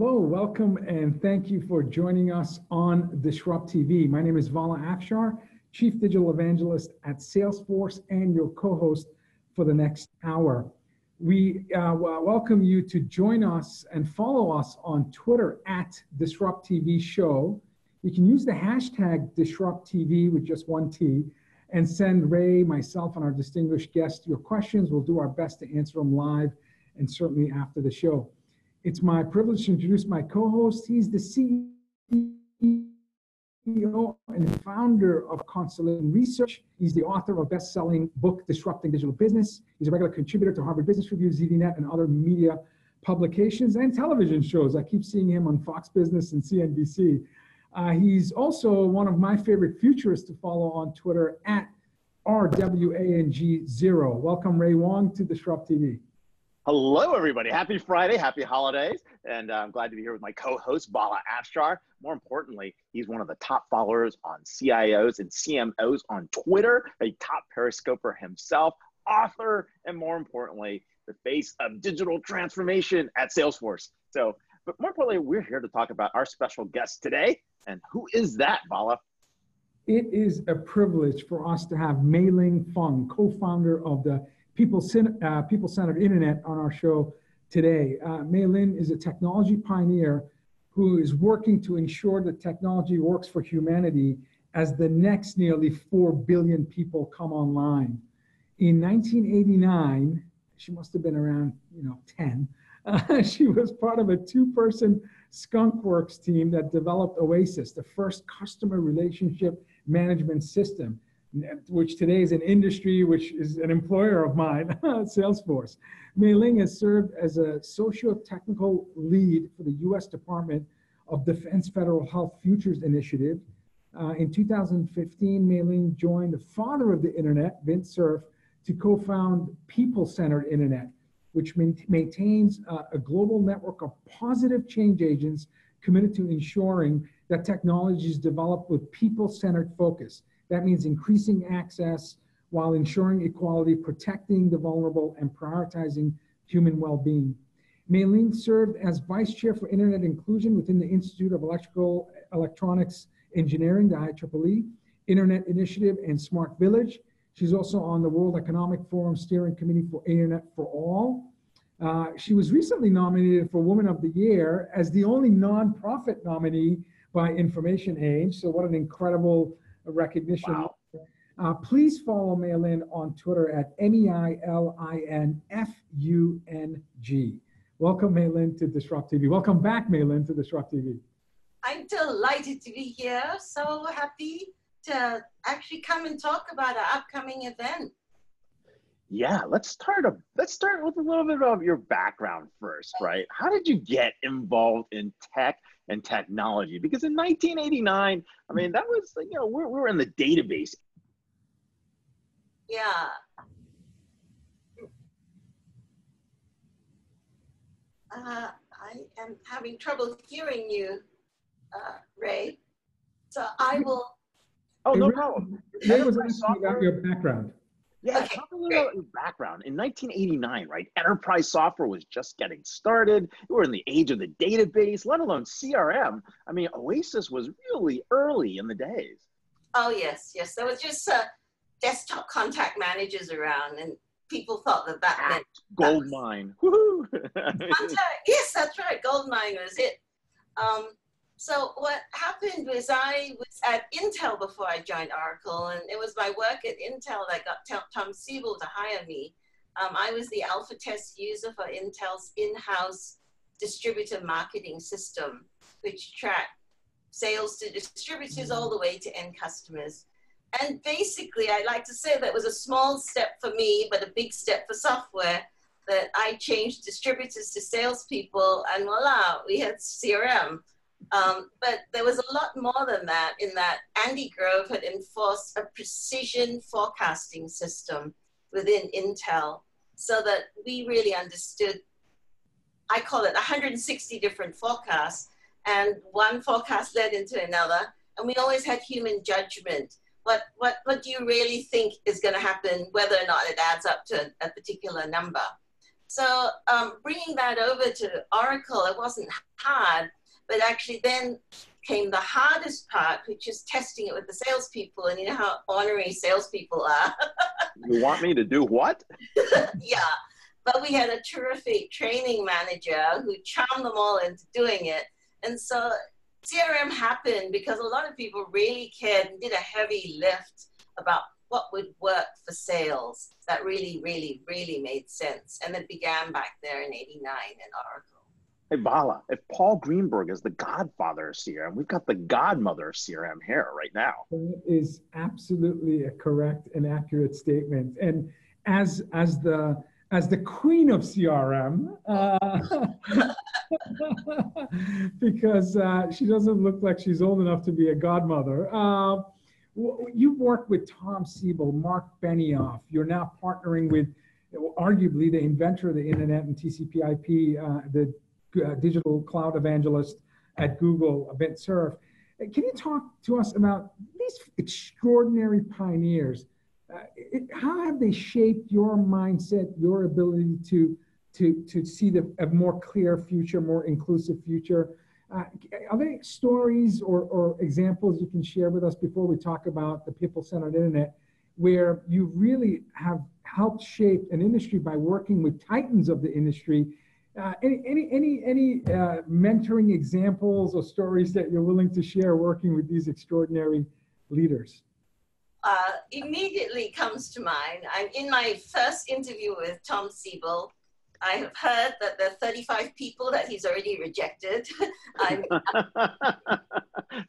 Hello, welcome, and thank you for joining us on Disrupt TV. My name is Vala Afshar, Chief Digital Evangelist at Salesforce and your co-host for the next hour. We uh, welcome you to join us and follow us on Twitter at Disrupt TV Show. You can use the hashtag Disrupt TV with just one T and send Ray, myself, and our distinguished guest your questions. We'll do our best to answer them live and certainly after the show. It's my privilege to introduce my co-host. He's the CEO and founder of Constellation Research. He's the author of a best-selling book, Disrupting Digital Business. He's a regular contributor to Harvard Business Review, ZDNet, and other media publications and television shows. I keep seeing him on Fox Business and CNBC. Uh, he's also one of my favorite futurists to follow on Twitter at RWANG0. Welcome, Ray Wang, to Disrupt TV. Hello, everybody. Happy Friday. Happy holidays. And uh, I'm glad to be here with my co host, Vala Afshar. More importantly, he's one of the top followers on CIOs and CMOs on Twitter, a top periscoper himself, author, and more importantly, the face of digital transformation at Salesforce. So, but more importantly, we're here to talk about our special guest today. And who is that, Bala? It is a privilege for us to have Mei Lin Fung, co founder of the people, uh, internet on our show today. Uh, Mei Lin is a technology pioneer who is working to ensure that technology works for humanity as the next nearly 4 billion people come online. In 1989, she must have been around, you know, 10. Uh, she was part of a two-person skunkworks team that developed Oasis, the first customer relationship management system which today is an industry which is an employer of mine, Salesforce. Mei Lin has served as a socio-technical lead for the U.S. Department of Defense Federal Health Futures Initiative. Uh, in 2015, Mei Lin joined the father of the internet, Vint Cerf, to co-found People-Centered Internet, which maintains uh, a global network of positive change agents committed to ensuring that technology is developed with people-centered focus that means increasing access while ensuring equality, protecting the vulnerable, and prioritizing human well-being. Ling served as vice chair for internet inclusion within the Institute of Electrical Electronics Engineering, the IEEE, Internet Initiative, and Smart Village. She's also on the World Economic Forum Steering Committee for Internet for All. Uh, she was recently nominated for Woman of the Year as the only nonprofit nominee by Information Age. So what an incredible recognition. Wow. Uh, please follow Mei Lin on Twitter at M-E-I-L-I-N-F-U-N-G. Welcome, Mei Lin, to Disrupt TV. Welcome back, Mei Lin, to Disrupt TV. I'm delighted to be here. So happy to actually come and talk about our upcoming event. Yeah, let's start a let's start with a little bit of your background first, right? How did you get involved in tech and technology? Because in 1989, I mean, that was you know we're we're in the database. Yeah. Uh, I am having trouble hearing you, uh, Ray. So I will. Oh, no problem. Ray was asking about your background. Yeah, okay, talk a little about your background. In 1989, right, enterprise software was just getting started. We were in the age of the database, let alone CRM. I mean, Oasis was really early in the days. Oh, yes, yes. There was just uh, desktop contact managers around, and people thought that that ah, meant GoldMine. Woohoo! yes, that's right. GoldMine was it. Um, so what happened was I was at Intel before I joined Oracle, and it was my work at Intel that got Tom Siebel to hire me. Um, I was the alpha test user for Intel's in-house distributor marketing system, which tracked sales to distributors all the way to end customers. And basically, I like to say that was a small step for me, but a big step for software. That I changed distributors to salespeople, and voila, we had CRM. Um, but there was a lot more than that in that Andy Grove had enforced a precision forecasting system within Intel so that we really understood, I call it 160 different forecasts, and one forecast led into another, and we always had human judgment. What, what, what do you really think is going to happen, whether or not it adds up to a particular number? So um, bringing that over to Oracle, it wasn't hard, but actually then came the hardest part, which is testing it with the salespeople. And you know how ornery salespeople are. you want me to do what? yeah. But we had a terrific training manager who charmed them all into doing it. And so CRM happened because a lot of people really cared and did a heavy lift about what would work for sales that really, really, really made sense. And it began back there in 89 in Oracle. Hey, Vala, if Paul Greenberg is the godfather of CRM, we've got the godmother of CRM here right now. That is absolutely a correct and accurate statement. And as, as the as the queen of CRM, uh, because uh, she doesn't look like she's old enough to be a godmother. Uh, you've worked with Tom Siebel, Marc Benioff. You're now partnering with arguably the inventor of the internet and TCP/IP, uh, the uh, digital cloud evangelist at Google, Vint Cerf. Can you talk to us about these extraordinary pioneers? Uh, it, how have they shaped your mindset, your ability to to to see the, a more clear future, more inclusive future? Uh, are there stories or, or examples you can share with us before we talk about the people-centered internet, where you really have helped shape an industry by working with titans of the industry? Uh, any any any any uh, mentoring examples or stories that you're willing to share working with these extraordinary leaders? Uh, immediately comes to mind. I'm in my first interview with Tom Siebel. I have heard that there are 35 people that he's already rejected.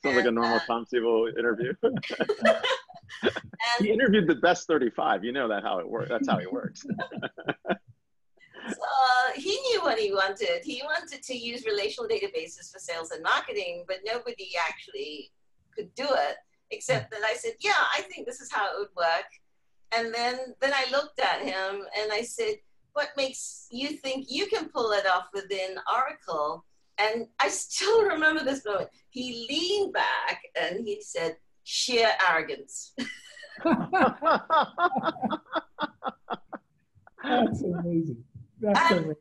Sounds like a normal uh, Tom Siebel interview. he interviewed the best 35. You know that how it works. That's how he works. Uh, he knew what he wanted. He wanted to use relational databases for sales and marketing, but nobody actually could do it except that I said, yeah, I think this is how it would work. And then, then I looked at him and I said, what makes you think you can pull it off within Oracle? And I still remember this moment. He leaned back and he said, sheer arrogance. That's amazing. That's and,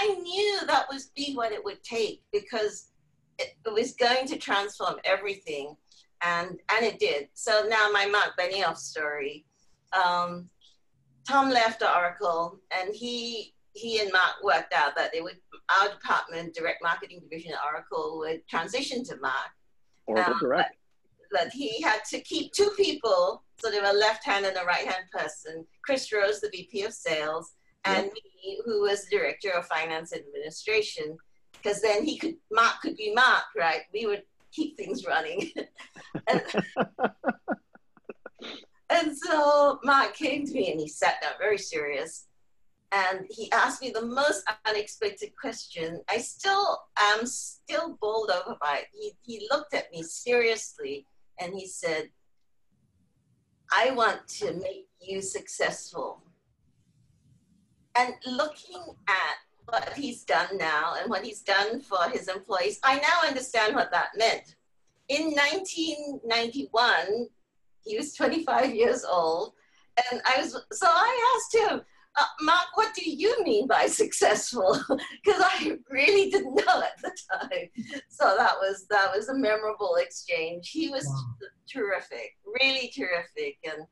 I knew that was be what it would take because it, it was going to transform everything and and it did. So now my Marc Benioff story. Um, Tom left Oracle, and he he and Marc worked out that they would our department, direct marketing division at Oracle, would transition to Marc. Oracle um, Direct. That he had to keep two people, so they were a left hand and a right hand person. Chris Rose, the VP of Sales, and yep. me, who was director of finance administration, because then he could Marc could be Marc, right? We would keep things running. and, and so Marc came to me and he sat down very serious and he asked me the most unexpected question. I still am still bowled over by it. He, he looked at me seriously and he said, I want to make you successful. And looking at what he's done now and what he's done for his employees, I now understand what that meant. In 1991, he was 25 years old, and I was so I asked him, uh, Marc, what do you mean by successful? Because I really didn't know at the time. So that was that was a memorable exchange. He was wow. terrific, really terrific, and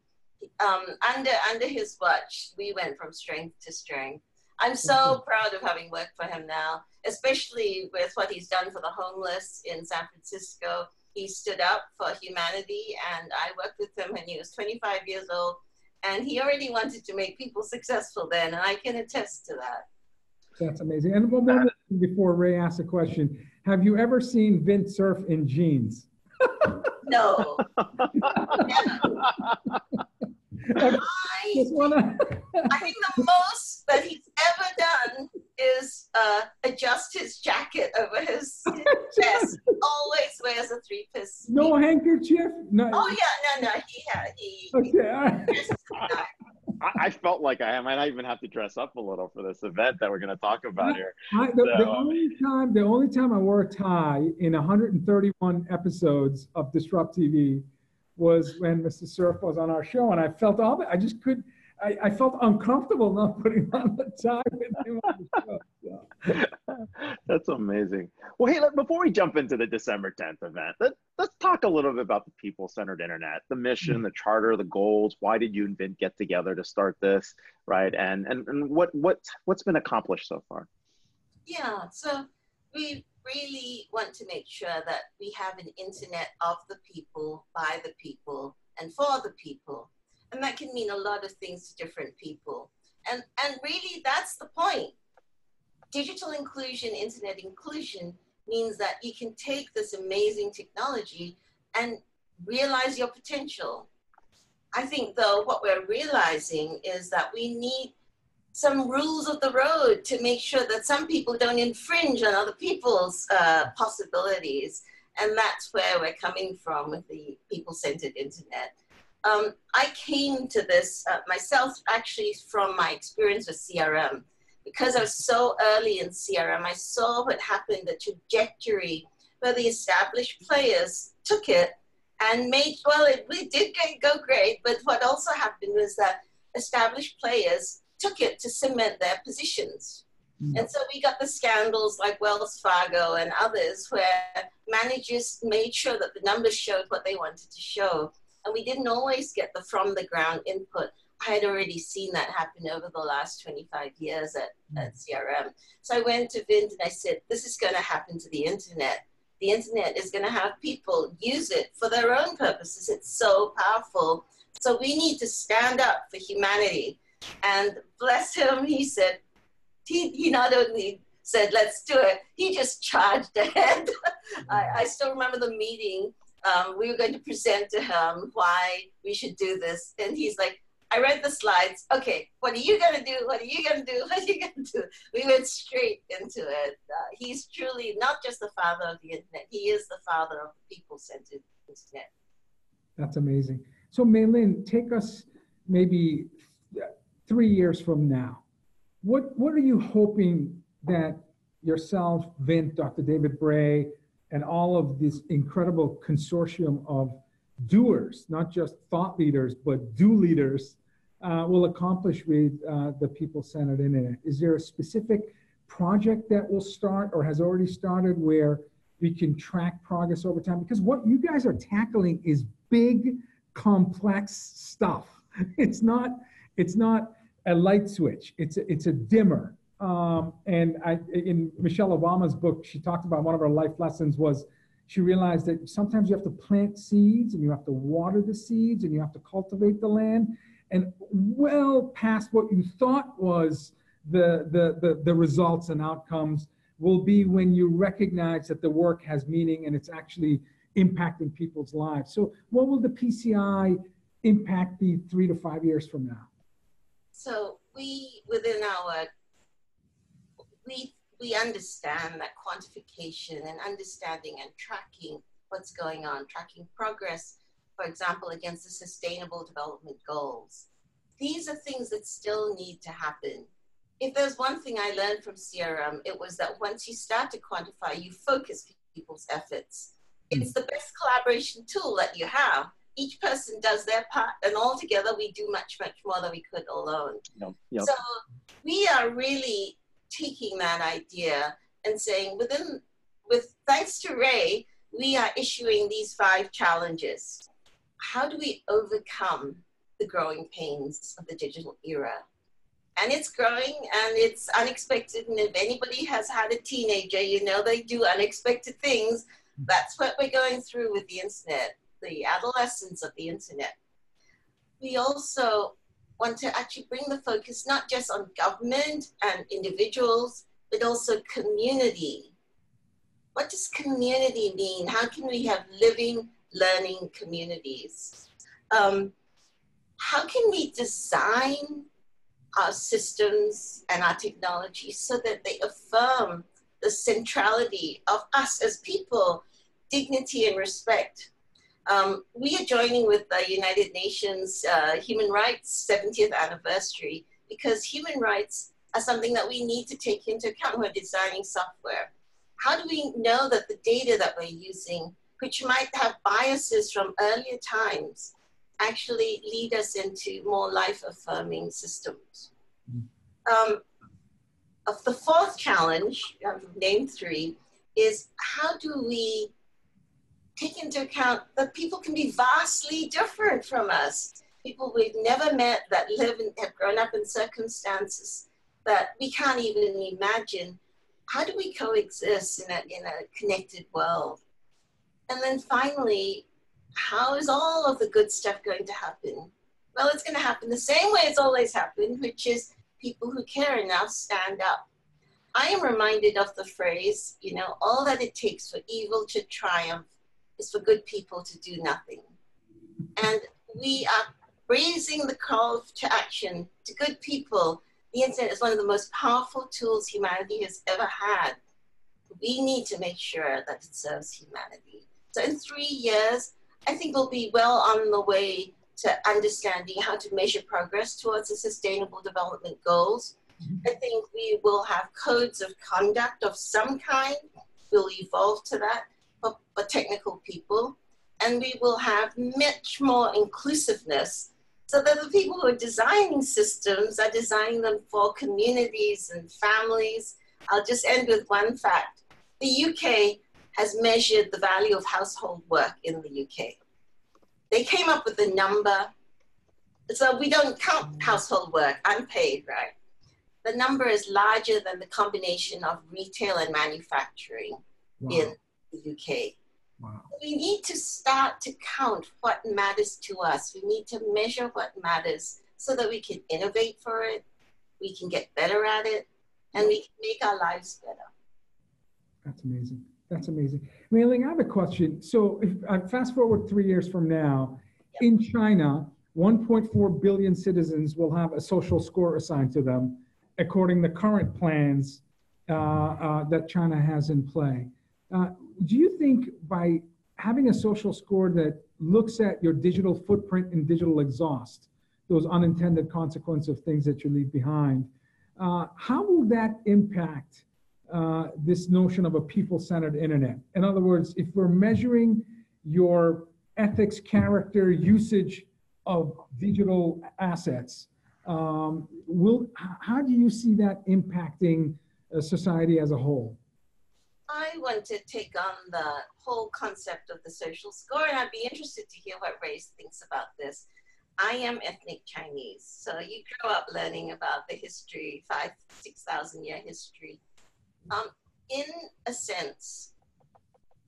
um, under under his watch, we went from strength to strength. I'm so proud of having worked for him now, especially with what he's done for the homeless in San Francisco. He stood up for humanity, and I worked with him when he was 25 years old, and he already wanted to make people successful then, and I can attest to that. That's amazing. And one more before Ray asks a question, have you ever seen Vint Cerf in jeans? no. I, I think the most that he's ever done is uh, adjust his jacket over his, his vest. Always wears a three piece. No handkerchief. No. Oh yeah, no, no. He had he. Okay. He, I, I, felt like I might even have to dress up a little for this event that we're going to talk about here. I, the, so, the, only time, the only time I wore a tie in 131 episodes of Disrupt TV was when Mr. Cerf was on our show, and I felt all that. I just could. I, I, felt uncomfortable not putting on the tie with him on the show. That's amazing. Well, hey, let, before we jump into the December 10th event, let, us talk a little bit about the people-centered internet, the mission, mm-hmm. the charter, the goals. Why did you and Vint get together to start this, right? And and and what what what's been accomplished so far? Yeah, so we really want to make sure that we have an internet of the people, by the people, and for the people. And that can mean a lot of things to different people. And, and really, that's the point. Digital inclusion, internet inclusion means that you can take this amazing technology and realize your potential. I think, though, what we're realizing is that we need some rules of the road to make sure that some people don't infringe on other people's uh, possibilities. And that's where we're coming from with the people centered internet. Um, I came to this uh, myself actually from my experience with CRM. Because I was so early in CRM, I saw what happened, the trajectory where the established players took it and made, well, it, it did go great, but what also happened was that established players took it to cement their positions. Mm. And so we got the scandals like Wells Fargo and others where managers made sure that the numbers showed what they wanted to show. And we didn't always get the from the ground input. I had already seen that happen over the last 25 years at, mm. at CRM. So I went to Vint and I said, this is going to happen to the internet. The internet is going to have people use it for their own purposes. It's so powerful. So we need to stand up for humanity and bless him, he said, he, he not only said, let's do it, he just charged ahead. I, I still remember the meeting. Um, we were going to present to him why we should do this. And he's like, I read the slides. Okay, what are you going to do? What are you going to do? What are you going to do? We went straight into it. Uh, he's truly not just the father of the internet, he is the father of the people centered internet. That's amazing. So, Mei Lin, take us maybe three years from now, what, what are you hoping that yourself, Vint, Dr. David Bray, and all of this incredible consortium of doers, not just thought leaders, but do leaders, uh, will accomplish with uh, the people-centered internet? Is there a specific project that will start or has already started where we can track progress over time? Because what you guys are tackling is big, complex stuff. It's not it's not a light switch. It's a, it's a dimmer. Um, and I, in Michelle Obama's book, she talked about one of her life lessons was she realized that sometimes you have to plant seeds and you have to water the seeds and you have to cultivate the land. And well past what you thought was the, the, the, the results and outcomes will be when you recognize that the work has meaning and it's actually impacting people's lives. So what will the PCI impact be three to five years from now? So we, within our, we, we understand that quantification and understanding and tracking what's going on, tracking progress, for example, against the Sustainable Development Goals. These are things that still need to happen. If there's one thing I learned from CRM, it was that once you start to quantify, you focus people's efforts. Hmm. It's the best collaboration tool that you have each person does their part, and all together we do much, much more than we could alone. Yep. Yep. So we are really taking that idea and saying, within, with thanks to Ray, we are issuing these five challenges. How do we overcome the growing pains of the digital era? And it's growing and it's unexpected. And if anybody has had a teenager, you know they do unexpected things. That's what we're going through with the internet the adolescence of the internet. We also want to actually bring the focus not just on government and individuals, but also community. What does community mean? How can we have living, learning communities? Um, how can we design our systems and our technology so that they affirm the centrality of us as people, dignity and respect, um, we are joining with the United Nations uh, Human Rights 70th anniversary because human rights are something that we need to take into account when designing software. How do we know that the data that we're using, which might have biases from earlier times, actually lead us into more life affirming systems. Um, of the fourth challenge, I've named three, is how do we take into account that people can be vastly different from us? People we've never met that live and have grown up in circumstances that we can't even imagine. How do we coexist in a, in a connected world? And then finally, how is all of the good stuff going to happen? Well, it's going to happen the same way it's always happened, which is people who care enough stand up. I am reminded of the phrase, you know, all that it takes for evil to triumph is for good people to do nothing. And we are raising the call to action to good people. The internet is one of the most powerful tools humanity has ever had. We need to make sure that it serves humanity. So in three years, I think we'll be well on the way to understanding how to measure progress towards the sustainable development goals. I think we will have codes of conduct of some kind. We'll evolve to that for, for technical people. And we will have much more inclusiveness so that the people who are designing systems are designing them for communities and families. I'll just end with one fact. The UK has measured the value of household work in the UK. They came up with a number. So we don't count household work, unpaid, right? The number is larger than the combination of retail and manufacturing wow. in the UK. Wow. We need to start to count what matters to us. We need to measure what matters so that we can innovate for it, we can get better at it, and we can make our lives better. That's amazing. That's amazing. Mei Lin, I have a question. So if I uh, fast forward three years from now, yep. in China, 1.4 billion citizens will have a social score assigned to them, according to current plans uh, uh, that China has in play. Uh, do you think by having a social score that looks at your digital footprint and digital exhaust, those unintended consequences of things that you leave behind, uh, how will that impact uh, this notion of a people-centered internet. In other words, if we're measuring your ethics, character, usage of digital assets, um, will how do you see that impacting uh, society as a whole? I want to take on the whole concept of the social score, and I'd be interested to hear what Ray thinks about this. I am ethnic Chinese, so you grow up learning about the history, five, six thousand year history um, in a sense,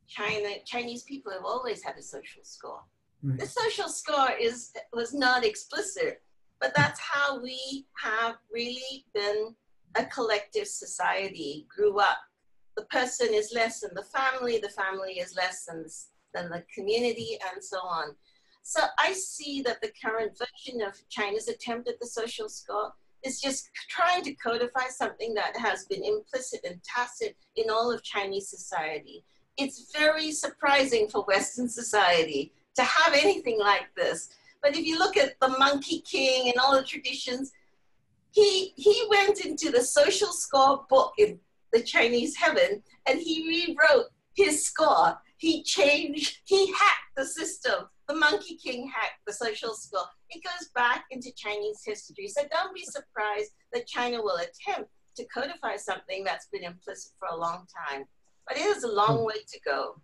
China Chinese people have always had a social score. Right. The social score is was not explicit, but that's how we have really been a collective society. Grew up. The person is less than the family. The family is less than than the community, and so on. So I see that the current version of China's attempt at the social score is just trying to codify something that has been implicit and tacit in all of Chinese society. It's very surprising for Western society to have anything like this. But if you look at the Monkey King and all the traditions, he, he went into the social score book in the Chinese heaven and he rewrote his score. He changed, he hacked the system the Monkey King hacked the social score. It goes back into Chinese history. So don't be surprised that China will attempt to codify something that's been implicit for a long time. But it is a long hmm. way to go.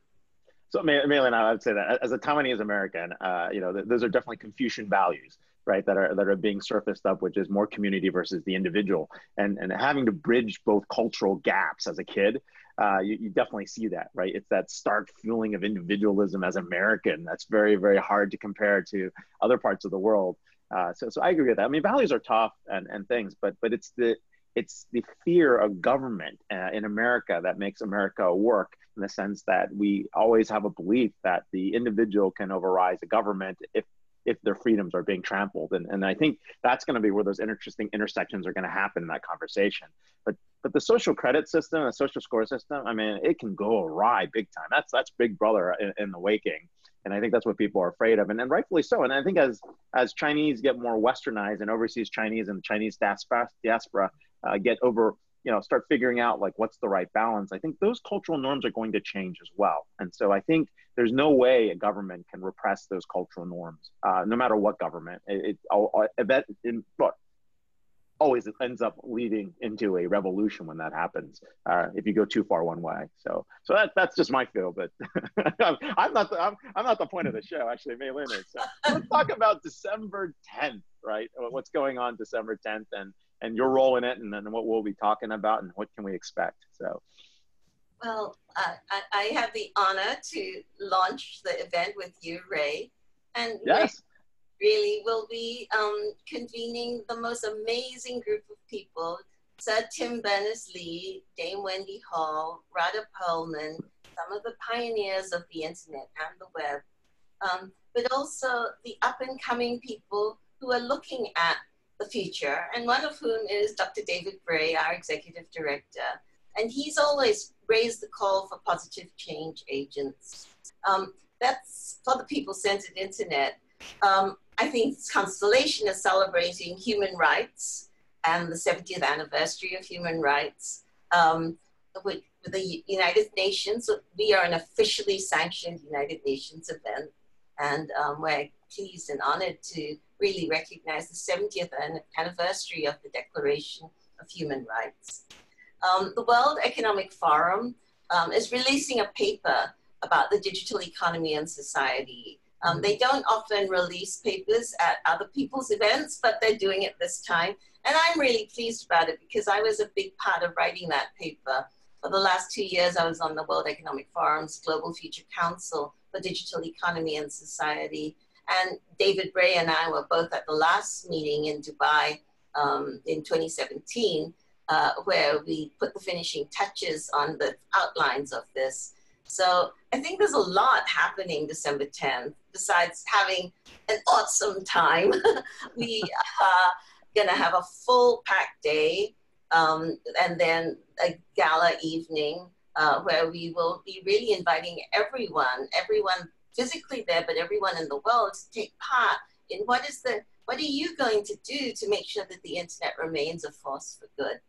So, Mei Lin, I would say that as a Taiwanese American, uh, you know, th- those are definitely Confucian values, right? That are that are being surfaced up, which is more community versus the individual, and and having to bridge both cultural gaps as a kid uh, you, you, definitely see that, right? It's that stark feeling of individualism as American that's very, very hard to compare to other parts of the world. Uh, so, so I agree with that. I mean, values are tough and, and things, but but it's the it's the fear of government uh, in America that makes America work in the sense that we always have a belief that the individual can override the government if if their freedoms are being trampled. And, and I think that's going to be where those interesting intersections are going to happen in that conversation. But but the social credit system, the social score system, I mean, it can go awry big time. That's that's Big Brother in, in the waking. And I think that's what people are afraid of, and, and rightfully so. And I think as as Chinese get more westernized and overseas Chinese and Chinese diaspora, diaspora uh, get over you know start figuring out like what's the right balance i think those cultural norms are going to change as well. And so i think there's no way a government can repress those cultural norms uh, no matter what government. It, it, in, look, always it ends up leading into a revolution when that happens uh, if you go too far one way. So so that, that's just my feel but i'm not the, I'm, I'm not the point of the show actually Mei-Lin is so let's talk about december 10th right? What's going on december 10th and and your role in it and then what we'll be talking about and what can we expect so. Well uh, I, I have the honor to launch the event with you ray. And yes. really we'll be um, convening the most amazing group of people. Sir Tim Berners-Lee, Dame Wendy Hall, Radia Perlman, some of the pioneers of the internet and the web, um, but also the up and coming people who are looking at the future, and one of whom is Dr. David Bray, our executive director. And he's always raised the call for positive change agents. Um, that's for the people centered internet. Um, I think Constellation is celebrating human rights and the 70th anniversary of human rights. Um, with, with, the United Nations, we are an officially sanctioned United Nations event, and um, we're pleased and honored to really recognize the 70th anniversary of the Declaration of Human Rights. Um, the World Economic Forum um, is releasing a paper about the digital economy and society um, they don't often release papers at other people's events, but they're doing it this time. And I'm really pleased about it because I was a big part of writing that paper. For the last two years, I was on the World Economic Forum's Global Future Council for Digital Economy and Society. And David Bray and I were both at the last meeting in Dubai um, in 2017, uh, where we put the finishing touches on the outlines of this. So I think there's a lot happening December 10th besides having an awesome time. we are gonna have a full packed day um, and then a gala evening uh, where we will be really inviting everyone, everyone physically there, but everyone in the world to take part in what is the what are you going to do to make sure that the internet remains a force for good?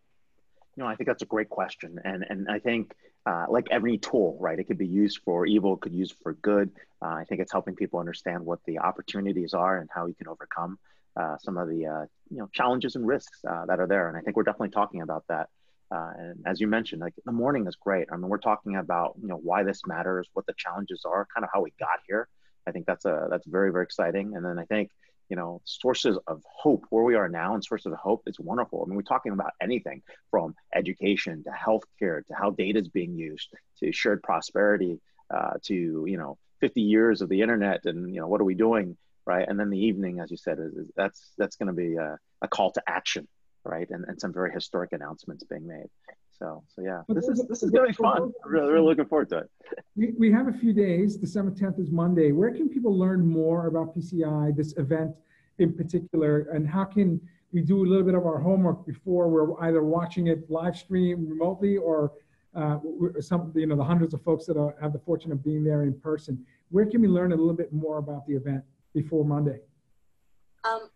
You know, I think that's a great question, and and I think uh, like every tool, right? It could be used for evil, could be used for good. Uh, I think it's helping people understand what the opportunities are and how you can overcome uh, some of the uh, you know challenges and risks uh, that are there. And I think we're definitely talking about that. Uh, and as you mentioned, like the morning is great. I mean, we're talking about you know why this matters, what the challenges are, kind of how we got here. I think that's a that's very very exciting. And then I think you know, sources of hope where we are now and sources of hope is wonderful. I mean, we're talking about anything from education to healthcare to how data is being used to shared prosperity uh, to, you know, 50 years of the internet and, you know, what are we doing? Right. And then the evening, as you said, is, is that's, that's going to be a, a, call to action. Right. And, and some very historic announcements being made. So, so yeah, this is, this is going to be fun. I'm really, really looking forward to it. We, we have a few days. December 10th is Monday. Where can people learn more about PCI, this event in particular, and how can we do a little bit of our homework before we're either watching it live stream remotely or uh, some, you know, the hundreds of folks that are, have the fortune of being there in person. Where can we learn a little bit more about the event before Monday? Um,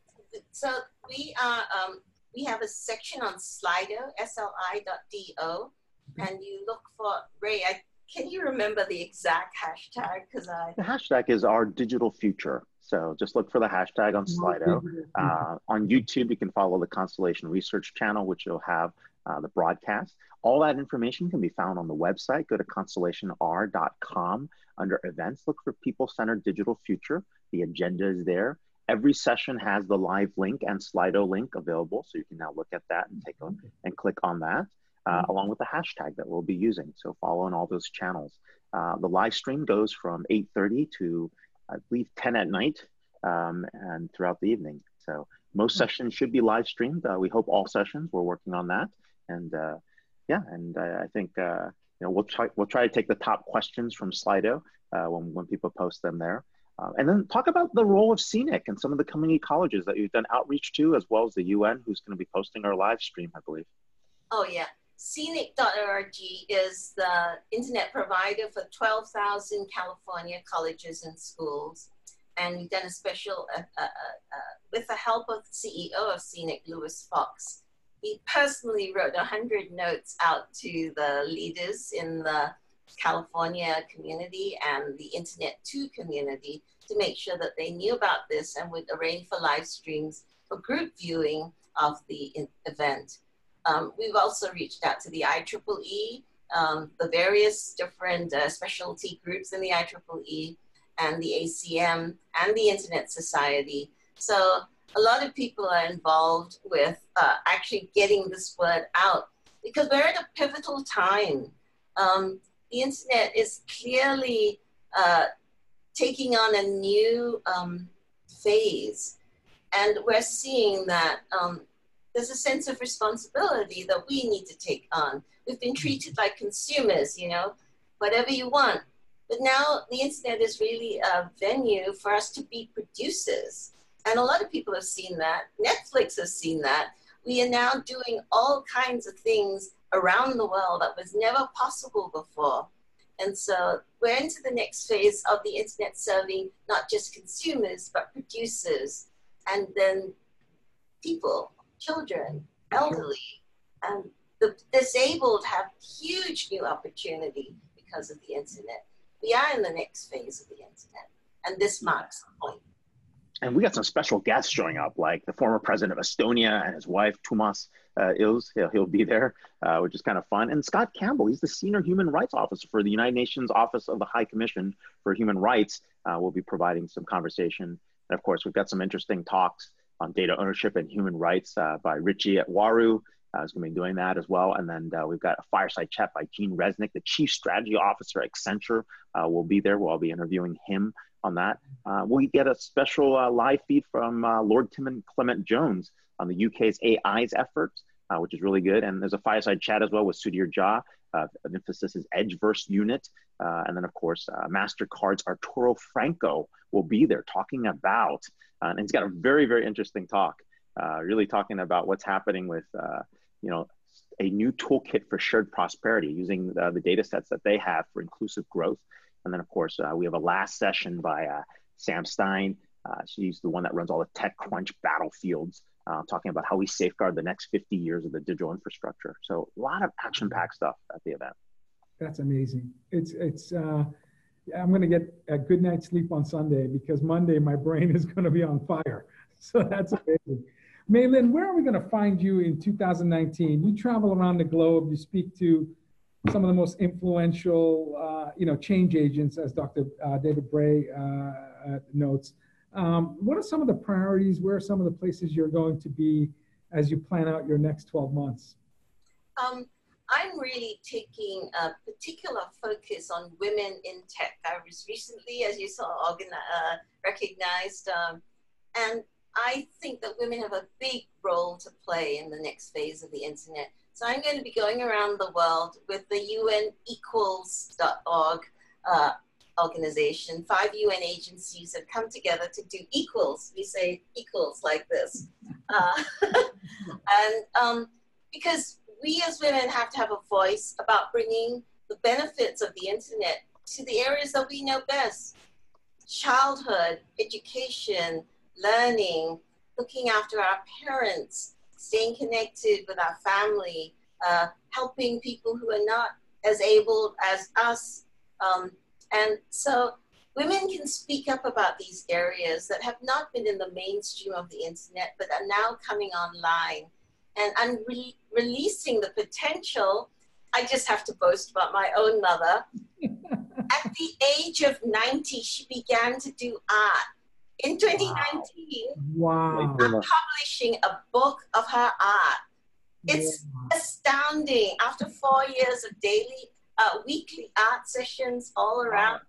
so we are um, we have a section on Slido, sli.do, and you look for Ray. I, can you remember the exact hashtag? Because I the hashtag is our digital future. So just look for the hashtag on Slido. Uh, on YouTube, you can follow the Constellation Research channel, which will have uh, the broadcast. All that information can be found on the website. Go to constellationr.com under events. Look for People Centered Digital Future. The agenda is there. Every session has the live link and Slido link available, so you can now look at that and take a, and click on that, uh, mm-hmm. along with the hashtag that we'll be using. So follow on all those channels. Uh, the live stream goes from 8:30 to I believe 10 at night um, and throughout the evening. So most mm-hmm. sessions should be live streamed. Uh, we hope all sessions. We're working on that, and uh, yeah, and I think uh, you know we'll try we'll try to take the top questions from Slido uh, when when people post them there. Uh, and then talk about the role of CENIC and some of the community colleges that you've done outreach to, as well as the UN, who's going to be posting our live stream, I believe. Oh, yeah. CENIC.org is the internet provider for 12,000 California colleges and schools. And we've done a special, uh, uh, uh, with the help of the CEO of CENIC, Louis Fox. he personally wrote 100 notes out to the leaders in the California community and the Internet 2 community to make sure that they knew about this and would arrange for live streams for group viewing of the event. Um, we've also reached out to the IEEE, um, the various different uh, specialty groups in the IEEE, and the ACM and the Internet Society. So a lot of people are involved with uh, actually getting this word out because we're at a pivotal time. Um, the internet is clearly uh, taking on a new um, phase, and we're seeing that um, there's a sense of responsibility that we need to take on. We've been treated like consumers, you know, whatever you want. But now the internet is really a venue for us to be producers. And a lot of people have seen that. Netflix has seen that. We are now doing all kinds of things around the world that was never possible before. And so we're into the next phase of the internet serving not just consumers, but producers, and then people, children, elderly, and the disabled have huge new opportunity because of the internet. We are in the next phase of the internet, and this marks the point. and we got some special guests showing up, like the former president of Estonia and his wife, Toomas uh. He'll, he'll be there, uh, which is kind of fun. And Scott Campbell, he's the senior human rights officer for the United Nations Office of the High Commission for Human Rights. Uh, will be providing some conversation. And of course, we've got some interesting talks on data ownership and human rights uh, by Richie Etwaru. Uh, is going to be doing that as well. And then uh, we've got a fireside chat by Gene Reznik, the Chief Strategy Officer at Accenture, uh, will be there. We'll be interviewing him on that. Uh, we get a special live feed from Lord Tim and Clement Jones on the UK's AI's efforts, uh, which is really good. And there's a fireside chat as well with Sudhir Jha. Uh, of Infosys EdgeVerve unit. Uh, and then, of course, MasterCard's Arturo Franco will be there talking about, and he's got a very, very interesting talk, really talking about what's happening with, you know, a new toolkit for shared prosperity using the, the data sets that they have for inclusive growth and then, of course, uh, we have a last session by uh, Sam Stein. Uh, she's the one that runs all the TechCrunch battlefields, uh, talking about how we safeguard the next 50 years of the digital infrastructure. So a lot of action-packed stuff at the event. That's amazing. It's it's. Uh, I'm going to get a good night's sleep on Sunday because Monday my brain is going to be on fire. So that's amazing. May-Lin, where are we going to find you in 2019? You travel around the globe. You speak to some of the most influential, uh, you know, change agents, as Dr. Uh, David Bray uh, uh, notes. Um, what are some of the priorities? Where are some of the places you're going to be as you plan out your next 12 months? Um, I'm really taking a particular focus on women in tech. I was recently, as you saw, uh, recognized, um, and I think that women have a big role to play in the next phase of the internet. So I'm going to be going around the world with the UN Equals.org uh, organization. Five UN agencies have come together to do equals. We say equals like this. Uh, and um, because we as women have to have a voice about bringing the benefits of the internet to the areas that we know best childhood, education, learning, looking after our parents, staying connected with our family, uh, helping people who are not as able as us. Um, and so women can speak up about these areas that have not been in the mainstream of the internet, but are now coming online. And I'm re- releasing the potential. I just have to boast about my own mother. At the age of 90, she began to do art in 2019, wow. I'm publishing a book of her art. It's yeah. astounding. After four years of daily, uh, weekly art sessions all around,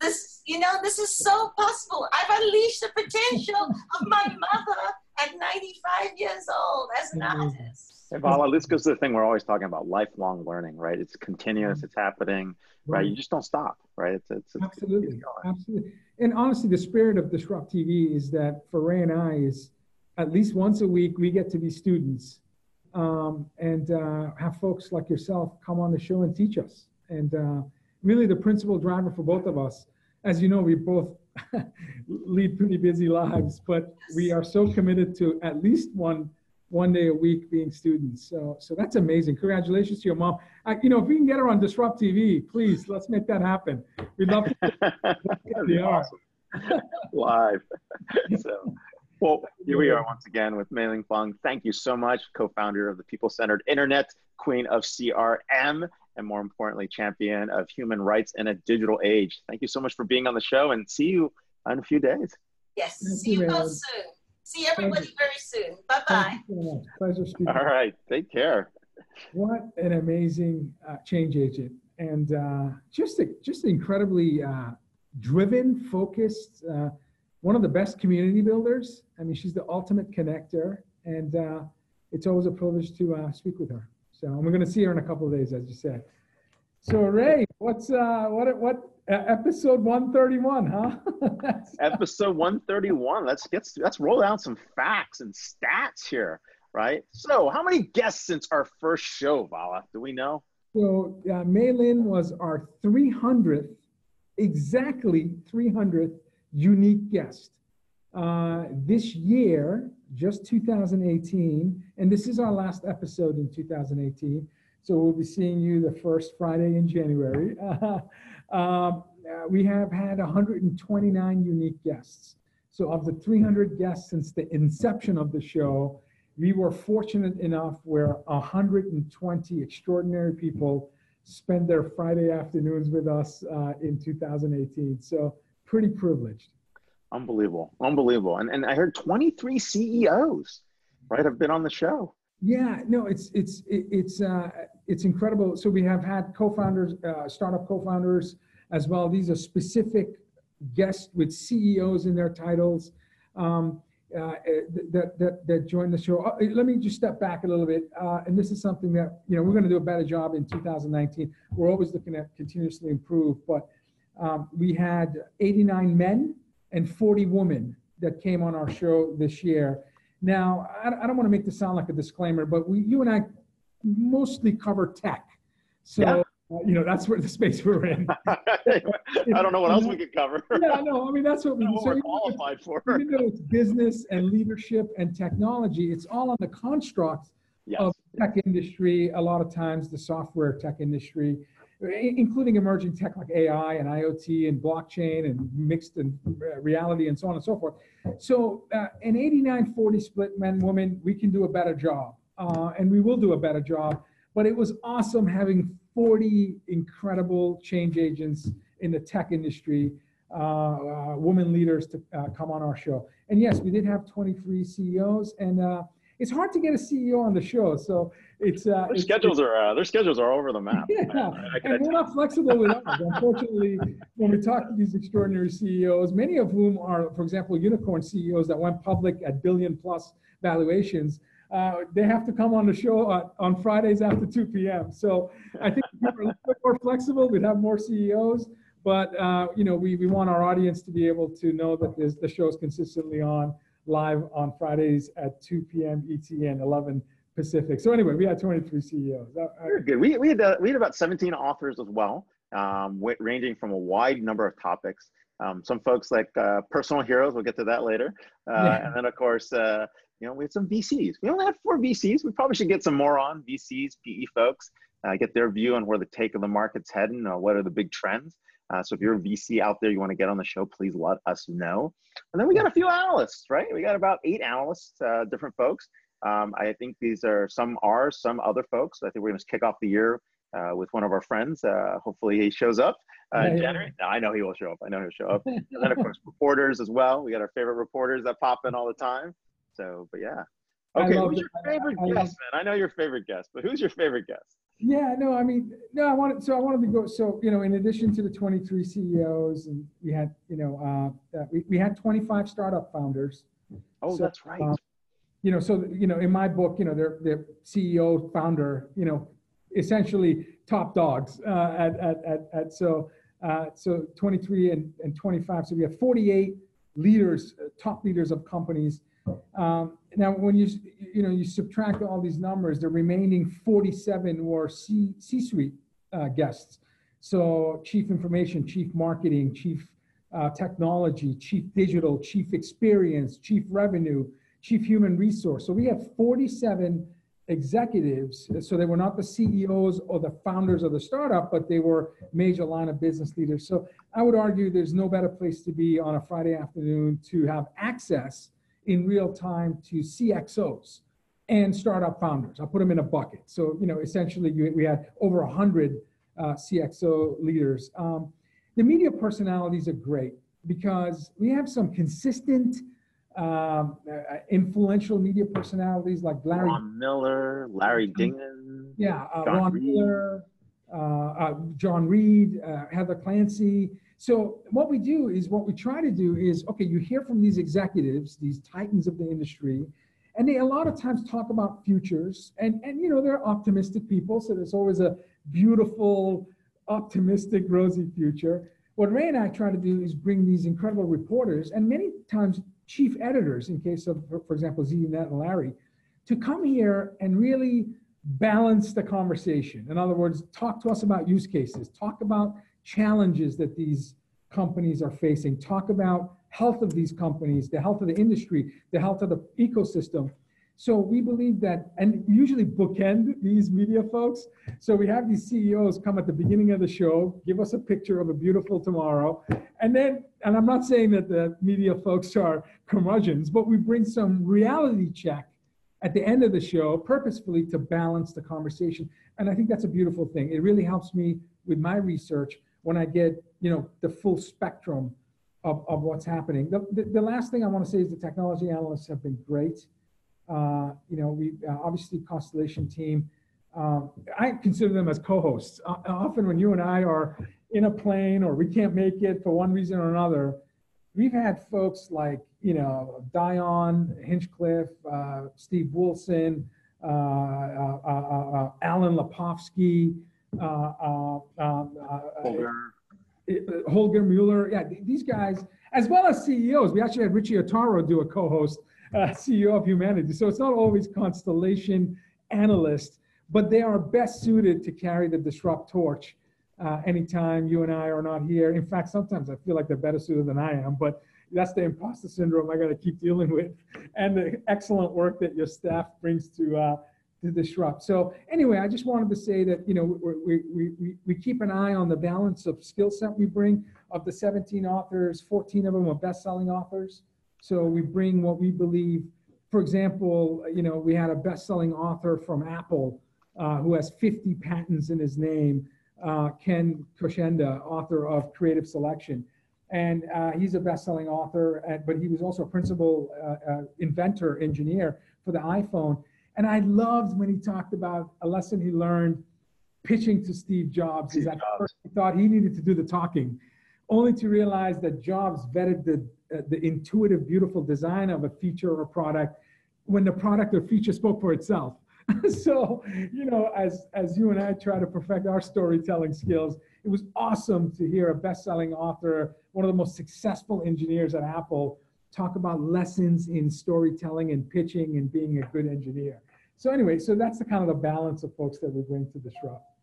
this, you know, this is so possible. I've unleashed the potential of my mother at 95 years old as an artist. Hey, Vala, this goes to the thing we're always talking about lifelong learning, right? It's continuous, it's happening, right? You just don't stop, right? It's, it's, it's absolutely, absolutely. And honestly, the spirit of Disrupt TV is that for Ray and I is at least once a week we get to be students um, and uh, have folks like yourself come on the show and teach us. And uh, really, the principal driver for both of us, as you know, we both lead pretty busy lives, but we are so committed to at least one one day a week being students. So, so that's amazing. Congratulations to your mom. I, you know, if we can get her on Disrupt TV, please let's make that happen. We'd love to. That'd be awesome. Live. so, well, here we are once again with Mei Lin Fung. Thank you so much, co-founder of the People-Centered Internet, queen of CRM, and more importantly, champion of human rights in a digital age. Thank you so much for being on the show, and see you in a few days. Yes, Thank see you, you both soon. See everybody very soon. Bye bye. Pleasure speaking. All right, take care. What an amazing uh, change agent, and uh, just a, just incredibly uh, driven, focused. One of the best community builders. I mean, she's the ultimate connector, and uh, it's always a privilege to uh, speak with her. So and we're going to see her in a couple of days, as you said. So Ray, what's uh, what what episode 131, huh? episode 131. Let's get let's roll out some facts and stats here, right? So, how many guests since our first show, Vala? Do we know? So, uh, Mei Lin was our 300th, exactly 300th unique guest. Uh, this year, just 2018, and this is our last episode in 2018. So we'll be seeing you the first Friday in January. Um, uh, we have had 129 unique guests. So of the 300 guests since the inception of the show, we were fortunate enough where 120 extraordinary people spend their Friday afternoons with us uh, in 2018. So pretty privileged. Unbelievable, unbelievable. And, and I heard 23 CEOs, right, have been on the show. Yeah, no, it's it's it's uh, it's incredible. So we have had co-founders, uh, startup co-founders as well. These are specific guests with CEOs in their titles um, uh, that, that that join the show. Uh, let me just step back a little bit, uh, and this is something that you know we're going to do a better job in 2019. We're always looking at continuously improve, but um, we had 89 men and 40 women that came on our show this year. Now, I, I don't want to make this sound like a disclaimer, but we, you and I mostly cover tech. So, yeah. uh, you know, that's where the space we're in. I don't know what else we could cover. yeah, no, I mean, that's what, we, what so we're qualified for. Even though it's business and leadership and technology, it's all on the construct yes. of tech industry, a lot of times the software tech industry, including emerging tech like AI and IoT and blockchain and mixed and uh, reality and so on and so forth. So uh, an 89-40 split men women, we can do a better job uh, and we will do a better job. But it was awesome having 40 incredible change agents in the tech industry, uh, uh, women leaders to uh, come on our show. And yes, we did have 23 CEOs, and it's hard to get a CEO on the show. So it's uh, their it's, schedules it's, are their schedules are over the map. Yeah, I, I and we're not flexible with ours. Unfortunately, when we talk to these extraordinary CEOs, many of whom are, for example, unicorn CEOs that went public at billion plus valuations uh, they have to come on the show on, on Fridays after 2 p.m. So I think if we were a little bit more flexible. We'd have more CEOs, but uh, you know, we, we want our audience to be able to know that the show is consistently on live on Fridays at 2 p.m. ET and 11 Pacific. So anyway, we had 23 CEOs. Very good. We, we, had, uh, we had about 17 authors as well, um, ranging from a wide number of topics. Um, some folks like uh, personal heroes, we'll get to that later. Uh, yeah. And then, of course, uh, you know, we had some VCs. We only had four VCs. We probably should get some more on VCs, PE folks, uh, get their view on where the take of the market's heading, uh, what are the big trends. Uh, so if you're a VC out there, you want to get on the show, please let us know. And then we got a few analysts, right? We got about eight analysts, uh, different folks. Um, I think these are some ours, some other folks. I think we're going to kick off the year uh, with one of our friends. Uh, hopefully he shows up uh, yeah, January. Yeah. No, I know he will show up. I know he'll show up. and then of course reporters as well. We got our favorite reporters that pop in all the time. So, but yeah. Okay, who's your favorite I, guest, I, man? I know your favorite guest, but who's your favorite guest? Yeah, no, I mean, no, I wanted, so I wanted to go, so, you know, in addition to the 23 CEOs and we had, you know, uh, we, we had 25 startup founders. Oh, so, that's right. Um, you know, so, you know, in my book, you know, they're, they're CEO founder, you know, essentially top dogs uh, at, at, at, at, so, uh, so 23 and, and 25. So we have 48 leaders, uh, top leaders of companies um, now, when you you know you subtract all these numbers, the remaining 47 were C C-suite uh, guests. So, chief information, chief marketing, chief uh, technology, chief digital, chief experience, chief revenue, chief human resource. So we have 47 executives. So they were not the CEOs or the founders of the startup, but they were major line of business leaders. So I would argue there's no better place to be on a Friday afternoon to have access in real time to CXOs and startup founders. I'll put them in a bucket. So, you know, essentially you, we had over 100 uh, CXO leaders. Um, the media personalities are great because we have some consistent, um, uh, influential media personalities like Larry Ron Miller, Larry Dignan. Yeah, uh, Ron Reed. Miller, uh, uh, Jon Reed, uh, Heather Clancy. So what we do is what we try to do is okay, you hear from these executives, these titans of the industry, and they a lot of times talk about futures, and and you know they're optimistic people, so there's always a beautiful, optimistic, rosy future. What Ray and I try to do is bring these incredible reporters, and many times chief editors, in case of, for example, ZDNet and Larry, to come here and really balance the conversation. In other words, talk to us about use cases, talk about challenges that these companies are facing, talk about health of these companies, the health of the industry, the health of the ecosystem. So we believe that, and usually bookend these media folks. So we have these CEOs come at the beginning of the show, give us a picture of a beautiful tomorrow. And then, and I'm not saying that the media folks are curmudgeons, but we bring some reality check at the end of the show purposefully to balance the conversation. And I think that's a beautiful thing. It really helps me with my research when I get, you know, the full spectrum of, of what's happening. The, the, the last thing I want to say is the technology analysts have been great. Uh, you know, we uh, obviously Constellation team. Um, I consider them as co-hosts. Uh, often when you and I are in a plane or we can't make it for one reason or another, we've had folks like you know Dion Hinchcliffe, uh, Steve Wilson, uh, uh, Alan Lepofsky, um, Holger. Holger Mueller. Yeah, these guys, as well as CEOs. We actually had Richie Etwaru do a co-host uh, CEO of humanity. So it's not always constellation analyst, but they are best suited to carry the disrupt torch uh, anytime you and I are not here. In fact, sometimes I feel like they're better suited than I am, but that's the imposter syndrome I got to keep dealing with, and the excellent work that your staff brings to uh, to disrupt. So anyway, I just wanted to say that you know we we we, we keep an eye on the balance of skill set we bring. Of the 17 authors, 14 of them are best-selling authors. So we bring what we believe, for example, you know, we had a best-selling author from Apple uh, who has 50 patents in his name, uh, Ken Kocienda, author of Creative Selection. And uh, he's a best-selling author, but he was also a principal uh, uh, inventor, engineer for the iPhone. And I loved when he talked about a lesson he learned pitching to Steve Jobs. Steve is that Jobs. he thought he needed to do the talking, only to realize that Jobs vetted the uh, the intuitive, beautiful design of a feature or product when the product or feature spoke for itself. so, you know, as as you and I try to perfect our storytelling skills, it was awesome to hear a best-selling author, one of the most successful engineers at Apple, talk about lessons in storytelling and pitching and being a good engineer. So anyway, so that's the kind of the balance of folks that we bring to Disrupt.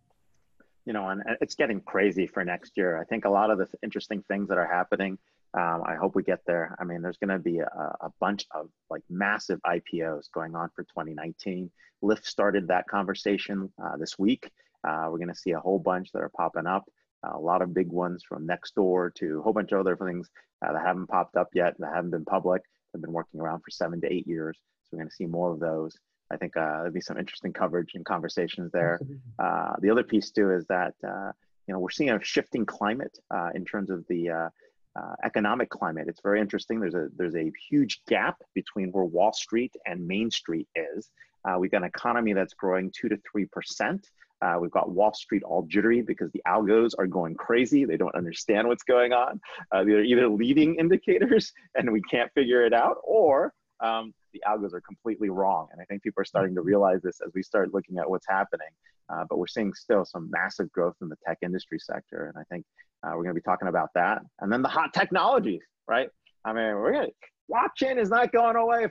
You know, and it's getting crazy for next year. I think a lot of the interesting things that are happening um, I hope we get there. I mean, there's going to be a, a, bunch of like massive IPOs going on for 2019. Lyft started that conversation uh, this week. Uh, we're going to see a whole bunch that are popping up. A lot of big ones from Nextdoor to a whole bunch of other things uh, that haven't popped up yet, that haven't been public. They've been working around for seven to eight years. So we're going to see more of those. I think uh, there'll be some interesting coverage and conversations there. Uh, the other piece too is that you know we're seeing a shifting climate in terms of the uh, economic climate. It's very interesting. There's a there's a huge gap between where Wall Street and Main Street is. Uh, we've got an economy that's growing two to three percent. Uh, we've got Wall Street all jittery because the algos are going crazy. They don't understand what's going on. Uh, they're either leading indicators and we can't figure it out, or um, the algos are completely wrong. And I think people are starting to realize this as we start looking at what's happening. Uh, but we're seeing still some massive growth in the tech industry sector. And I think uh, we're going to be talking about that. And then the hot technologies, right? I mean, we're going to, blockchain is not going away.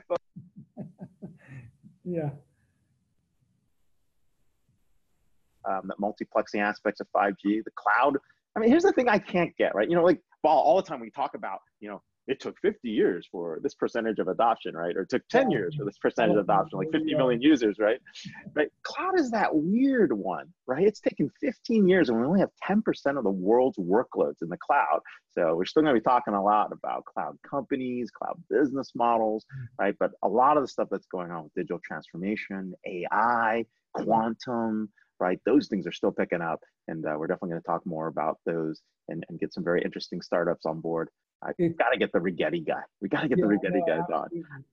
yeah. Um, the multiplexing aspects of 5G, the cloud. I mean, here's the thing I can't get, right? You know, like all the time we talk about, you know, it took 50 years for this percentage of adoption, right? Or it took 10 years for this percentage of adoption, like 50 million users, right? But cloud is that weird one, right? It's taken 15 years and we only have 10% of the world's workloads in the cloud. So we're still going to be talking a lot about cloud companies, cloud business models, mm-hmm. right? But a lot of the stuff that's going on with digital transformation, AI, quantum, right? Those things are still picking up. And uh, we're definitely going to talk more about those and, and get some very interesting startups on board I got to get the Rigetti guy. We got to get yeah, the Rigetti yeah, guys on.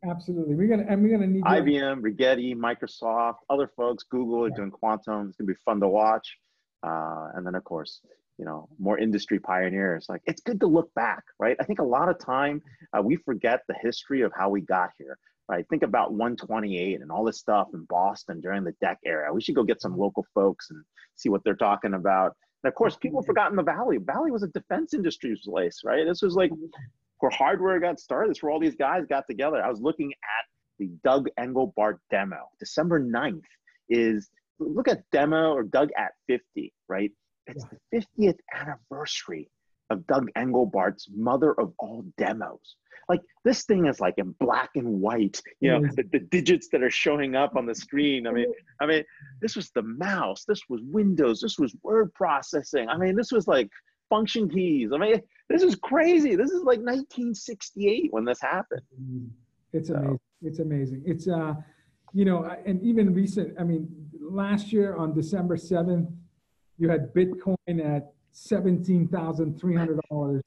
Absolutely. We're gonna and we're gonna need IBM, Rigetti, Microsoft, other folks. Google yeah. are doing quantum. It's gonna be fun to watch. Uh, and then of course, you know, more industry pioneers. Like it's good to look back, right? I think a lot of time uh, we forget the history of how we got here. Right. Think about 128 and all this stuff in Boston during the DEC era. We should go get some local folks and see what they're talking about. And of course, people mm-hmm. have forgotten the Valley. Valley was a defense industries place, right? This was like mm-hmm. where hardware got started. This is where all these guys got together. I was looking at the Doug Engelbart demo. December 9th is, look at demo or Doug at 50, right? It's the 50th anniversary of Doug Engelbart's mother of all demos. Like this thing is like in black and white, you know, the, the, digits that are showing up on the screen. I mean, I mean, this was the mouse, this was Windows, this was word processing. I mean, this was like function keys. I mean, this is crazy. This is like 1968 when this happened. It's so. amazing. It's amazing. It's uh, you know, and even recent. I mean, last year on December 7th, you had Bitcoin at $17,300.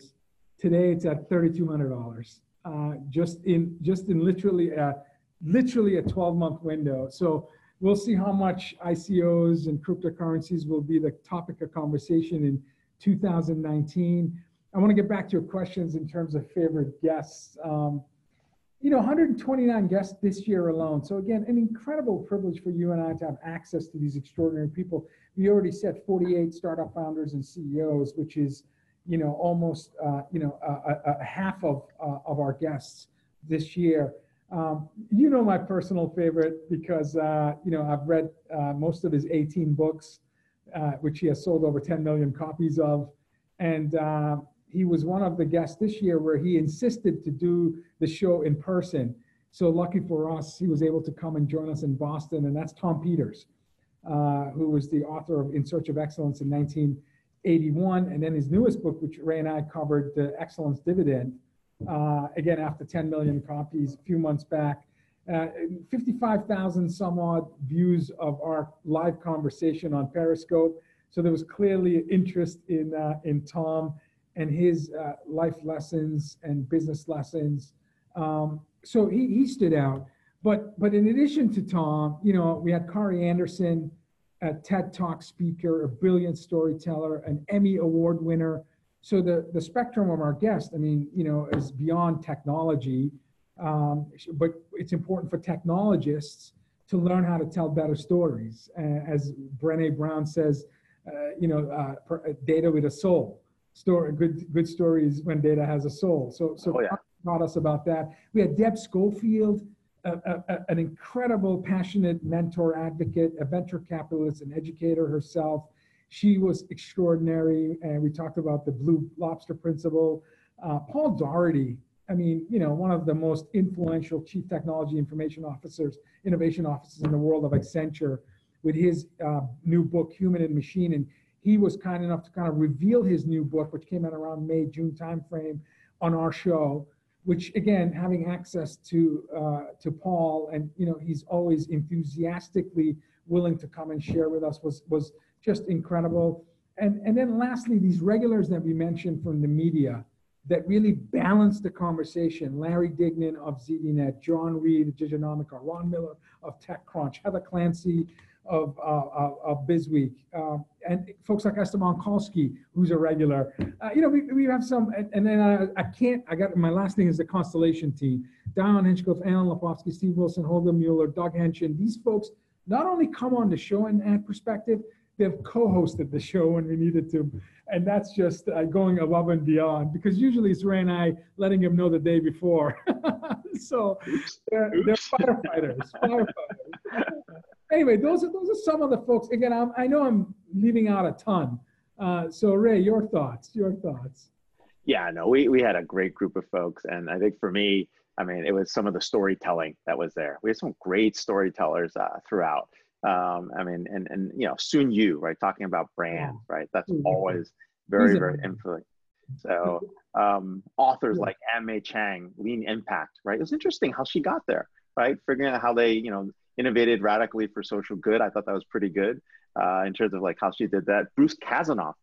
Today it's at $3,200. Uh, just in just in literally a, literally a 12 month window. So we'll see how much ICOs and cryptocurrencies will be the topic of conversation in 2019. I want to get back to your questions in terms of favorite guests. Um, you know, 129 guests this year alone. So again, an incredible privilege for you and I to have access to these extraordinary people. We already said 48 startup founders and CEOs, which is, you know, almost, uh, you know, a, a half of, uh, of our guests this year. Um, you know my personal favorite because, uh, you know, I've read uh, most of his 18 books, uh, which he has sold over 10 million copies of. And uh, he was one of the guests this year where he insisted to do the show in person. So lucky for us, he was able to come and join us in Boston, and that's Tom Peters, uh, who was the author of In Search of Excellence in 1981, and then his newest book, which Ray and I covered, The Excellence Dividend, uh, again after 10 million copies a few months back. Uh, 55,000 some odd views of our live conversation on Periscope. So there was clearly interest in uh, in Tom and his uh, life lessons and business lessons. Um, so he, he stood out. But but in addition to Tom, you know, we had Kare Anderson, a TED Talk speaker, a brilliant storyteller, an Emmy Award winner. So the the spectrum of our guests, I mean, you know, is beyond technology, um, but it's important for technologists to learn how to tell better stories. Uh, as Brené Brown says, uh, you know, uh, data with a soul story, good good stories when data has a soul. So so oh, yeah. taught us about that. We had Deb Schofield, a, a, an incredible, passionate mentor, advocate, a venture capitalist, an educator herself. She was extraordinary, and we talked about the Blue Lobster principle. Uh, Paul Daugherty, I mean, you know, one of the most influential chief technology information officers, innovation officers in the world of Accenture, with his uh, new book, Human and Machine, and he was kind enough to kind of reveal his new book, which came out around May, June timeframe on our show, which again, having access to, uh, to Paul and, you know, he's always enthusiastically willing to come and share with us was, was just incredible. And, and then lastly, these regulars that we mentioned from the media that really balance the conversation. Larry Dignan of ZDNet, Jon Reed of Diginomica, Ron Miller of TechCrunch, Heather Clancy of, uh, of BizWeek, um, and folks like Esteban Kolsky, who's a regular. Uh, you know, we, we have some, and, and then I, I can't, I got, my last thing is the Constellation team. Dion Hinchcliffe, Alan Lepofsky, Steve Wilson, Holger Mueller, Doug Henschen. These folks not only come on the show and add perspective, they've co-hosted the show when we needed to. And that's just uh, going above and beyond because usually it's Ray and I letting him know the day before. so they're, they're firefighters, firefighters anyway, those are those are some of the folks. Again, I'm, i know I'm leaving out a ton. Uh, so Ray, your thoughts? Your thoughts? Yeah, no, we, we had a great group of folks. And I think for me, I mean, it was some of the storytelling that was there. We had some great storytellers uh, throughout. Um, I mean, and, and, you know, Sun Yu, right? Talking about brand, right? That's always very, very influential. So um, authors like Ann Chang, Lean Impact, right? It was interesting how she got there, right? Figuring out how they, you know, innovated radically for social good. I thought that was pretty good uh, in terms of like how she did that. Bruce Kasanoff,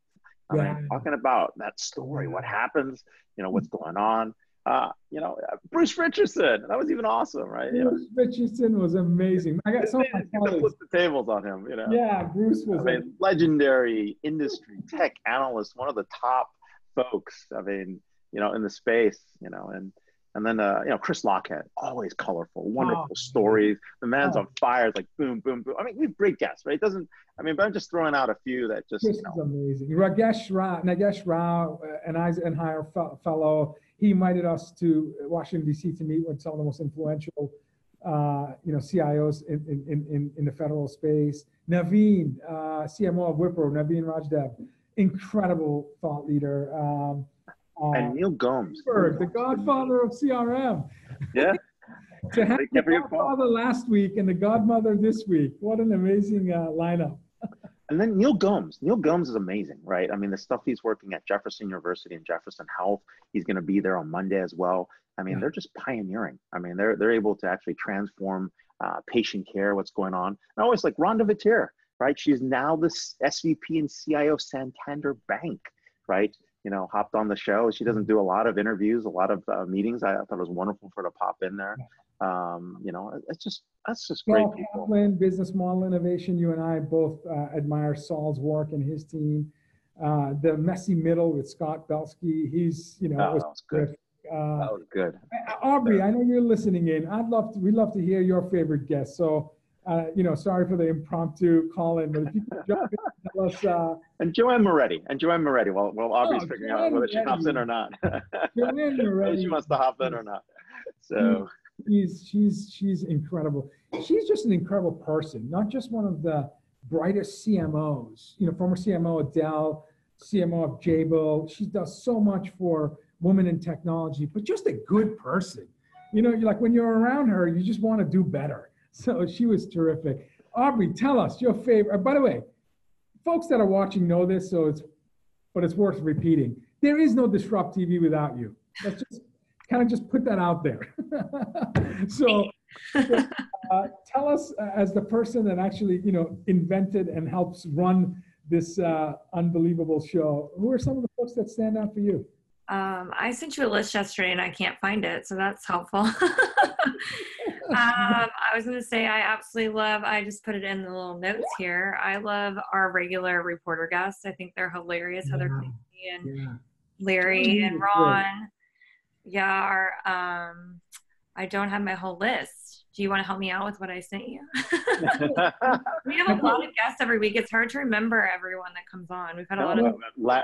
I yeah. mean, talking about that story, what happens, you know, what's going on. Uh, you know, Bruce Richardson, that was even awesome, right? Bruce Richardson was amazing. I got some flip the tables on him, you know. Yeah, Bruce was. I mean, legendary industry tech analyst, one of the top folks. I mean, you know, in the space, you know, and and then uh, you know, Chris Lochhead, always colorful, wonderful oh, stories. The man's oh. on fire. It's like boom, boom, boom. I mean, we have great guests, right? It doesn't. I mean, but I'm just throwing out a few that just. This you know. is amazing. Ragesh Rao, Nagesh Rao, uh, an Eisenhower fellow. He invited us to Washington D.C. to meet with some of the most influential, uh, you know, CIOs in, in, in, in the federal space. Naveen, uh, CMO of Wipro, Naveen Rajdev incredible thought leader. Um, uh, and Neil Gomes, the godfather of CRM. Yeah. to have the godfather last week and the godmother this week. What an amazing uh, lineup. and then Neil Gomes. Neil Gomes is amazing, right? I mean, the stuff he's working at Jefferson University and Jefferson Health, he's going to be there on Monday as well. I mean, yeah. they're just pioneering. I mean, they're they're able to actually transform uh, patient care, what's going on. And I always like Rhonda Vetere right? She's now the SVP and CIO Santander Bank, right? You know, hopped on the show. She doesn't do a lot of interviews, a lot of uh, meetings. I, thought it was wonderful for her to pop in there. Um, you know, it's just that's just great Saul people. Kaplan, business model innovation. You and I both uh, admire Saul's work and his team. Uh, the messy middle with Scott Belsky. He's you know oh, was, was good. Uh, that was good. Aubrey, I know you're listening in. I'd love to. We'd love to hear your favorite guest. So uh, you know, sorry for the impromptu call in, but if you could jump in tell us. Uh, and Joanne Moretti, and Joanne Moretti, while, while Aubrey's oh, figuring Joanne out whether Moretti. she hops in or not. Joanne Moretti. she wants to hop in or not. So. She's, she's, she's incredible. She's just an incredible person, not just one of the brightest CMOs, you know, former CMO of Dell, CMO of Jabil. She does so much for women in technology, but just a good person. You know, you're like when you're around her, you just want to do better So she was terrific. Aubrey, tell us your favorite. By the way, folks that are watching know this, so it's, but it's worth repeating. There is no Disrupt TV without you. Let's just kind of just put that out there. so, uh, tell us, uh, as the person that actually, you know, invented and helps run this uh, unbelievable show, who are some of the folks that stand out for you? Um, I sent you a list yesterday and I can't find it, so that's helpful. um, I was going to say I absolutely love. I just put it in the little notes here. I love our regular reporter guests. I think they're hilarious. Yeah. Heather and yeah. Larry and Ron. Yeah, our, um, I don't have my whole list do you want to help me out with what I sent you? we have a lot of guests every week. It's hard to remember everyone that comes on. We've had a lot of.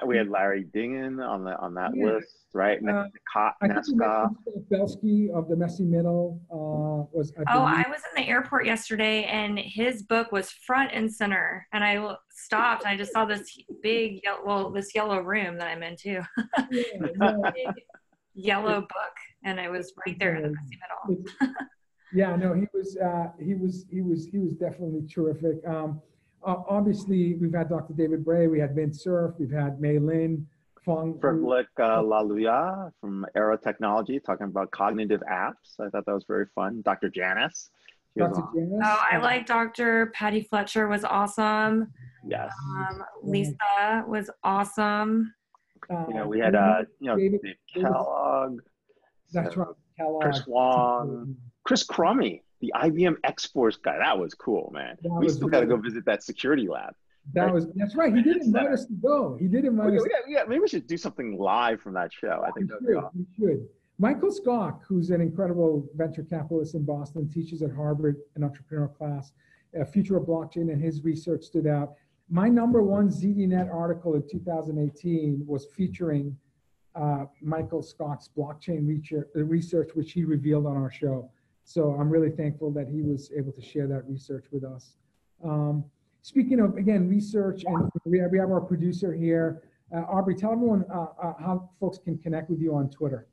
We had Larry Dignan on the on that yeah. list, right? Uh, I Belsky of the Messy Middle uh, was. I oh, I was in the airport yesterday, and his book was front and center, and I stopped. And I just saw this big, well, this yellow room that I'm in too. yeah, yeah. yellow book, and I was right there in the Messy Middle. Yeah, no, he was uh, he was he was he was definitely terrific. Um, uh, obviously, we've had Dr. David Bray, we had Vint Cerf, we've had Mei Lin, Fung. Frederic uh, Laluyaux from Aera Technology talking about cognitive apps. I thought that was very fun. Dr. Janice. Dr. Janice. Oh, I like Dr. Patty Fletcher was awesome. Yes. Um, Lisa was awesome. you know, we had uh, you know, David, Kellogg. That's so, right. Kellogg. Chris Wong. Chris Crummey, the IBM X Force guy. That was cool, man. That we still got to go visit that security lab. That right? was that's right. He didn't invite us to go. He did invite us. Yeah, yeah, maybe we should do something live from that show. I think we should. Awesome. We should. Michael Skok, who's an incredible venture capitalist in Boston, teaches at Harvard an entrepreneurial class, a future of blockchain, and his research stood out. My number one ZDNet article in 2018 was featuring uh, Michael Skok's blockchain research, which he revealed on our show. So I'm really thankful that he was able to share that research with us. Um, speaking of, again, research, and we have, we have our producer here, Uh, Aubrey, tell everyone uh, uh, how folks can connect with you on Twitter.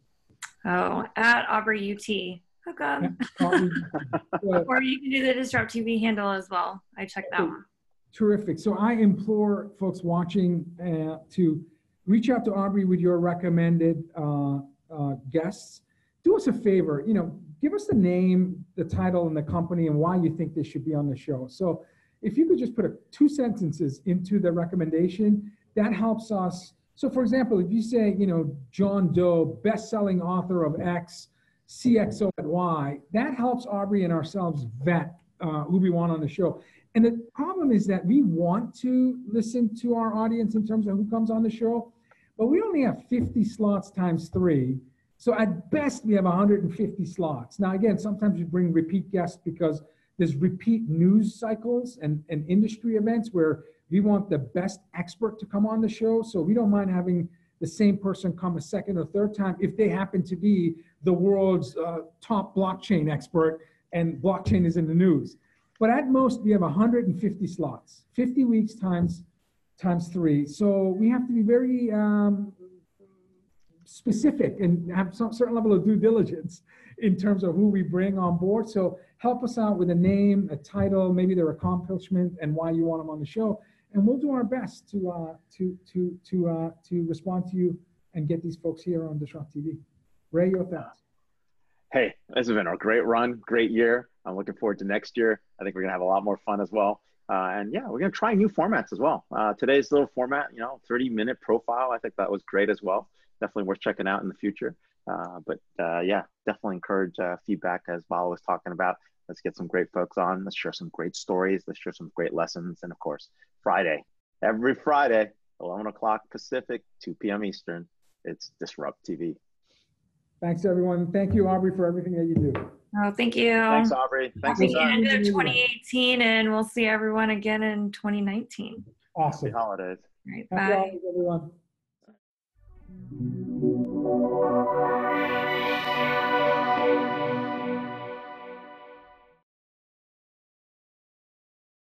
Oh, at Aubrey UT. Hook uh, Or you can do the Disrupt TV handle as well. I checked that one. Terrific. So I implore folks watching uh, to reach out to Aubrey with your recommended uh, uh, guests. Do us a favor, you know, give us the name, the title, and the company, and why you think they should be on the show. So if you could just put a, two sentences into the recommendation, that helps us. So, for example, if you say, you know, John Doe, best-selling author of X, CXO at Y, that helps Aubrey and ourselves vet uh, who we want on the show. And the problem is that we want to listen to our audience in terms of who comes on the show, but we only have 50 slots times three. So at best, we have 150 slots. Now, again, sometimes we bring repeat guests because there's repeat news cycles and, and industry events where we want the best expert to come on the show. So we don't mind having the same person come a second or third time if they happen to be the world's uh, top blockchain expert and blockchain is in the news. But at most, we have 150 slots, 50 weeks times times three. So we have to be very um, specific and have some certain level of due diligence in terms of who we bring on board. So help us out with a name, a title, maybe their accomplishment, and why you want them on the show. And we'll do our best to uh, to to to uh, to respond to you and get these folks here on Disrupt TV. Ray, your thoughts. Hey, this has been a great run, great year. I'm looking forward to next year. I think we're gonna have a lot more fun as well. Uh, and yeah, we're gonna try new formats as well. Uh, today's little format, you know, 30 minute profile. I think that was great as well. Definitely worth checking out in the future. Uh, but uh, yeah, definitely encourage uh, feedback as Vala was talking about. Let's get some great folks on. Let's share some great stories. Let's share some great lessons. And of course, Friday, every Friday, 11 o'clock Pacific, 2 p.m. Eastern, it's Disrupt TV. Thanks, everyone. Thank you, Aubrey, for everything that you do. Oh, thank you. Thanks, Aubrey. Thanks, Happy end of 2018, and we'll see everyone again in 2019. Awesome. Happy holidays. All right, Happy bye. holidays, everyone. Thank you.